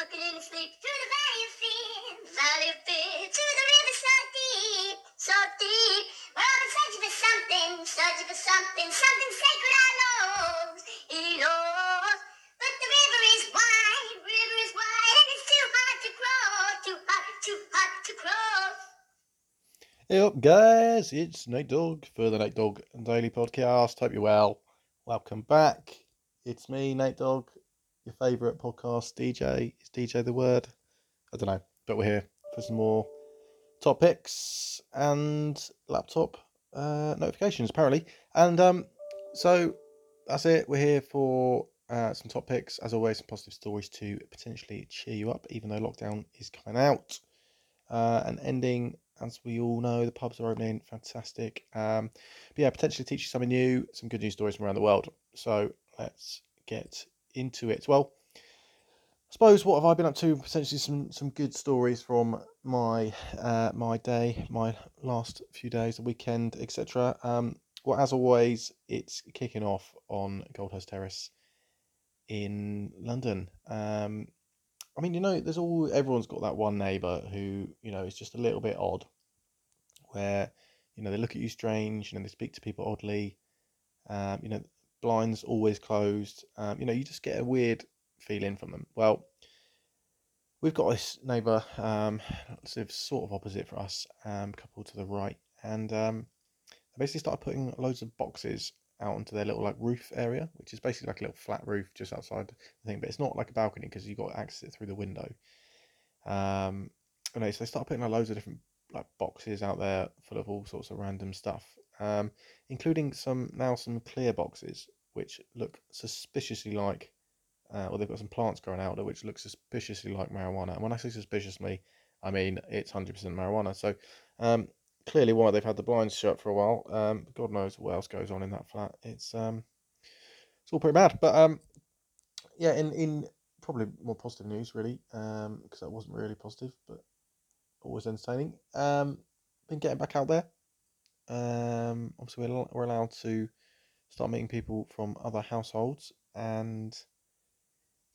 walking in his sleep through the valley of fear, valley of fear, to the river so deep, so deep. We're all searching for something, searching for something, something sacred I knows, he knows. But the river is wide, river is wide, and it's too hard to cross, too hard, too hard to. Hey up, guys! It's Nate Dawg for the Nate Dawg Daily Podcast. Hope you're well. Welcome back. It's me, Nate Dawg, your favourite podcast DJ. Is DJ the word? I don't know, but we're here for some more topics and laptop uh, notifications, apparently. And um, so that's it. We're here for uh, some top picks. As always, some positive stories to potentially cheer you up, even though lockdown is coming out uh, and ending as we all know, the pubs are opening. Fantastic. Um, but yeah, potentially teach you something new, some good news stories from around the world. So let's get into it. Well, I suppose what have I been up to? Potentially some some good stories from my uh, my day, my last few days, the weekend, etc. Um, well, as always, it's kicking off on Goldhurst Terrace in London. Um, I mean, you know, there's all everyone's got that one neighbour who you know is just a little bit odd, where you know they look at you strange, you know they speak to people oddly, um, you know blinds always closed, um, you know you just get a weird feeling from them. Well, we've got this neighbour, um, sort of opposite for us, um, couple to the right, and um, they basically started putting loads of boxes out onto their little like roof area, which is basically like a little flat roof just outside the thing, but it's not like a balcony because you've got access it through the window. Um, anyway, so they start putting like, loads of different like boxes out there full of all sorts of random stuff, um, including some now some clear boxes which look suspiciously like, uh, well they've got some plants growing out there which look suspiciously like marijuana. And when I say suspiciously, I mean it's hundred percent marijuana. So um, clearly why they've had the blinds shut for a while. Um, God knows what else goes on in that flat. It's um, it's all pretty bad. But um, yeah, in in probably more positive news really, um, because that wasn't really positive, but always entertaining. Um, been getting back out there. Um, obviously we're we're allowed to start meeting people from other households, and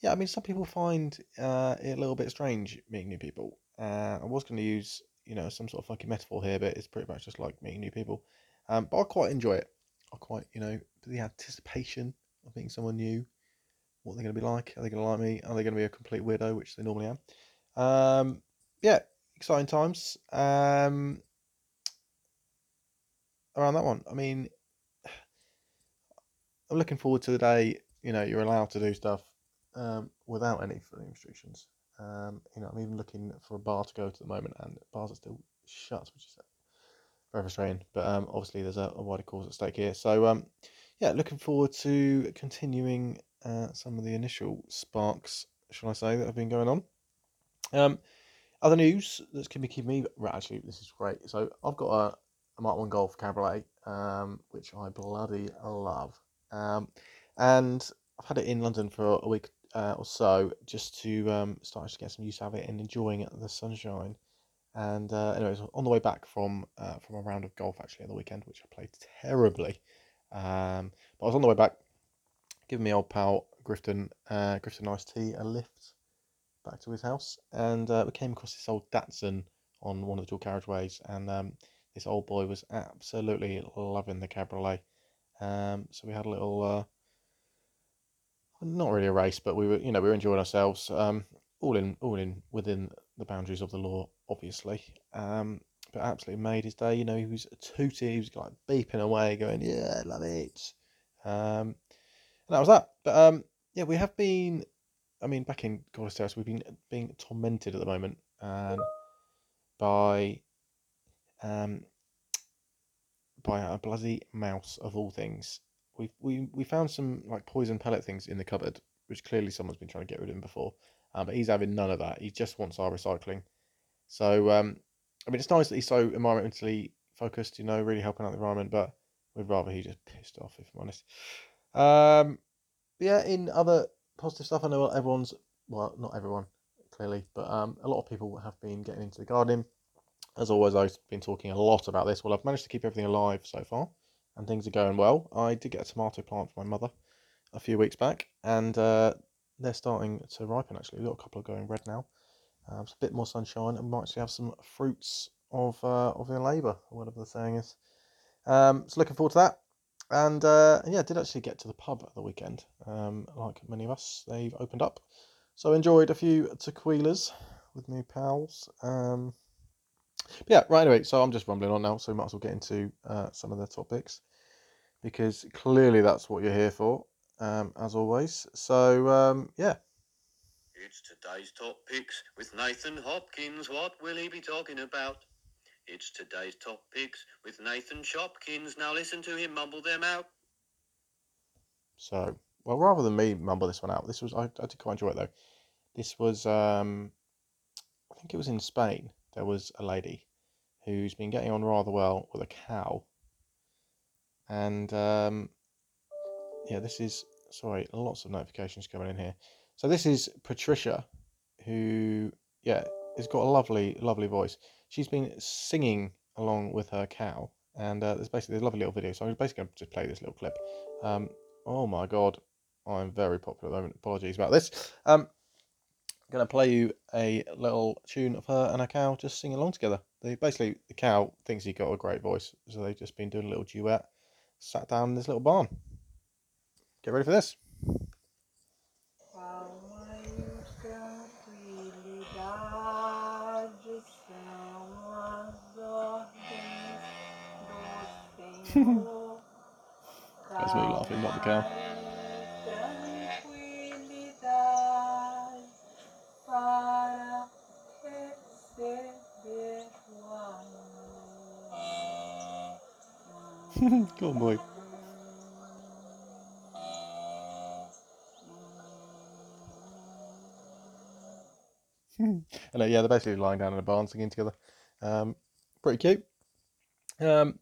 yeah, I mean some people find uh, it a little bit strange meeting new people. Uh, I was going to use you know some sort of funky metaphor here, but it's pretty much just like meeting new people. Um, but I quite enjoy it. I quite you know the anticipation of meeting someone new. What they're going to be like? Are they going to like me? Are they going to be a complete weirdo, which they normally am? Um, yeah, exciting times. Um, around that one, I mean, I'm looking forward to the day. You know, you're allowed to do stuff um, without any restrictions. Um, you know, I'm even looking for a bar to go to the moment, and bars are still shut, which is very frustrating. But um, obviously, there's a, a, wider cause at stake here. So, um, yeah, looking forward to continuing uh, some of the initial sparks, shall I say, that have been going on. Um, other news that's going to be keeping me right. Actually, this is great. So, I've got a Mark One Golf Cabriolet, um, which I bloody love, um, and I've had it in London for a week uh, or so just to um, start to get some use out of it and enjoying the sunshine. And uh, anyways, on the way back from uh, from a round of golf actually on the weekend, which I played terribly. Um, but I was on the way back, giving my old pal Grifton uh, Grifton Ice Tea a lift back to his house, and uh, we came across this old Datsun on one of the dual carriageways, and um, this old boy was absolutely loving the cabriolet. Um, so we had a little uh, not really a race, but we were, you know, we were enjoying ourselves. Um, all in, all in within the boundaries of the law, obviously. Um, but absolutely made his day. You know, he was tooting, he was like beeping away, going, "Yeah, love it." Um, and that was that. But um, yeah, we have been. I mean, back in Goldhurst Terrace, we've been being tormented at the moment um, by um, by a bloody mouse of all things we we we found some like poison pellet things in the cupboard, which clearly someone's been trying to get rid of him before. Um, but he's having none of that. He just wants our recycling. So um, I mean, it's nice that he's so environmentally focused. You know, really helping out the environment. But we'd rather he just pissed off, if I'm honest. Um, yeah, in other positive stuff, I know everyone's well, not everyone clearly, but um, a lot of people have been getting into the gardening. As always, I've been talking a lot about this. Well, I've managed to keep everything alive so far and things are going well. I did get a tomato plant for my mother a few weeks back, and uh, they're starting to ripen. Actually, we've got a couple of going red now. Um, it's a bit more sunshine, and we might actually have some fruits of uh, of their labour, or whatever the saying is. Um, so looking forward to that. And uh, yeah, I did actually get to the pub at the weekend. Um, like many of us, they've opened up. So I enjoyed a few tequilas with my pals. Um, yeah, right anyway, so I'm just rumbling on now, so we might as well get into uh, some of the topics because clearly that's what you're here for, um, as always. So um, yeah, It's today's top picks with Nathan Hopkins. What will he be talking about? It's today's top picks with Nathan Shopkins. Now listen to him mumble them out. So, well, rather than me mumble this one out, this was I, I did quite enjoy it though. This was um, I think it was in Spain. There was a lady who's been getting on rather well with a cow, and um, yeah, this is sorry, lots of notifications coming in here. So this is Patricia, who yeah has got a lovely, lovely voice. She's been singing along with her cow, and uh, there's basically a lovely little video. So I'm basically going to just play this little clip. Um, oh my god, I'm very popular at the moment. Apologies about this. Um, I'm going to play you a little tune of her and her cow just singing along together. They basically the cow thinks he got a great voice, so they've just been doing a little duet, sat down in this little barn. Get ready for this. That's me laughing, not the cow. On, boy. and uh, yeah, they're basically lying down in a barn singing together. Um, pretty cute. Um,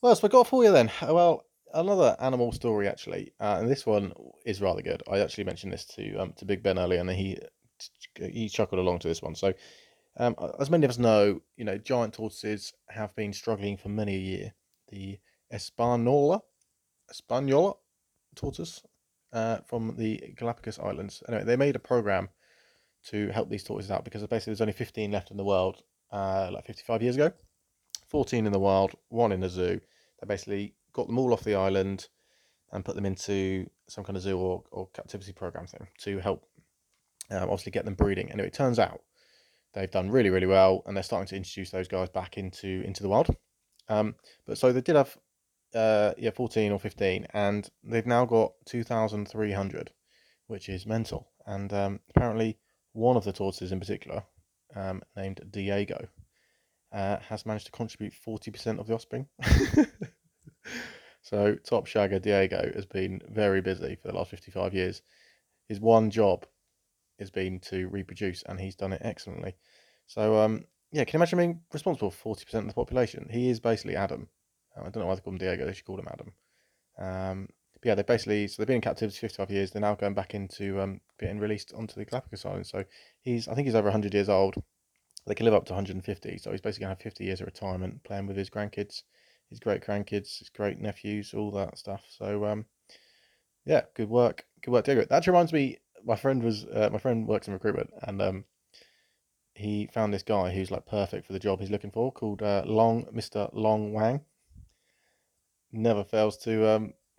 what else we got for you then? Uh, Well, another animal story actually, uh, and this one is rather good. I actually mentioned this to um, to Big Ben earlier, and he he chuckled along to this one. So, um, as many of us know, you know, giant tortoises have been struggling for many a year. The Espanola, Espanola tortoise uh, from the Galapagos Islands. Anyway, they made a program to help these tortoises out because basically there's only 15 left in the world, uh, like 55 years ago. 14 in the wild, one in a zoo. They basically got them all off the island and put them into some kind of zoo or, or captivity program thing to help um, obviously get them breeding. And it turns out they've done really, really well and they're starting to introduce those guys back into into the world. Um, but so they did have uh, yeah 14 or 15 and they've now got 2,300, which is mental. And um, apparently one of the tortoises in particular, um, named Diego, uh, has managed to contribute 40% of the offspring. so, top shagger Diego has been very busy for the last 55 years. His one job has been to reproduce, and he's done it excellently. So, um, yeah, can you imagine being responsible for 40% of the population? He is basically Adam. Uh, I don't know why they call him Diego, they should call him Adam. Um, but yeah, they basically so they've been in captivity for 55 years. They're now going back into um, getting released onto the Galapagos Islands. So he's I think he's over 100 years old. They can live up to 150. So he's basically gonna have 50 years of retirement playing with his grandkids, his great grandkids, his great nephews, all that stuff. So um, yeah, good work, good work, Diego. That reminds me. My friend was uh, my friend works in recruitment, and um, he found this guy who's like perfect for the job he's looking for, called uh, Long Mister Long Wang. Never fails to um,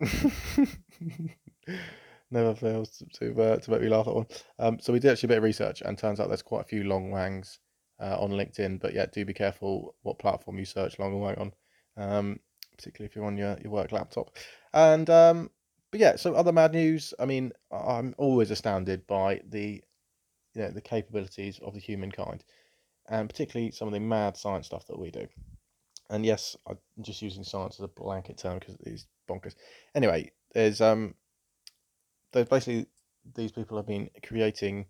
never fails to to, uh, to make me laugh at one. Um, so we did actually a bit of research, and turns out there's quite a few Long Wangs uh, on LinkedIn. But yeah, do be careful what platform you search Long Wang on, um, particularly if you're on your, your work laptop. And um, but yeah, so other mad news. I mean, I'm always astounded by the you know the capabilities of the humankind, and particularly some of the mad science stuff that we do. And yes, I'm just using science as a blanket term because it is bonkers. Anyway, there's um, there's basically these people have been creating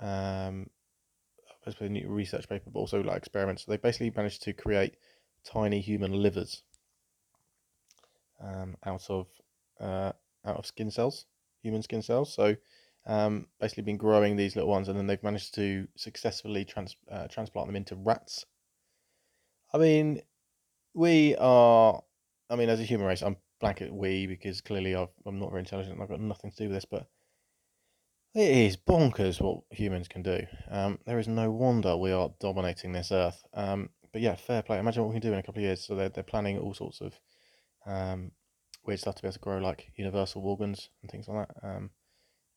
um, basically a new research paper, but also like experiments. They basically managed to create tiny human livers um, out of uh, out of skin cells, human skin cells. So um, basically been growing these little ones, and then they've managed to successfully trans uh, transplant them into rats. I mean, we are. I mean, as a human race, I'm blanket we because clearly I've, I'm not very intelligent. I've got nothing to do with this, but It is bonkers what humans can do. Um, there is no wonder we are dominating this earth. Um, but yeah, fair play. Imagine what we can do in a couple of years. So they're, they're planning all sorts of um, weird stuff to be able to grow, like universal organs and things like that. Um,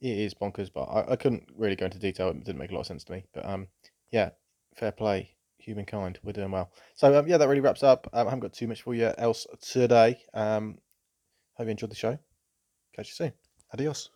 it is bonkers, but I, I couldn't really go into detail. It didn't make a lot of sense to me. But um, yeah, fair play, humankind. We're doing well. So um, yeah, that really wraps up. Um, I haven't got too much for you else today. Um, hope you enjoyed the show. Catch you soon. Adios.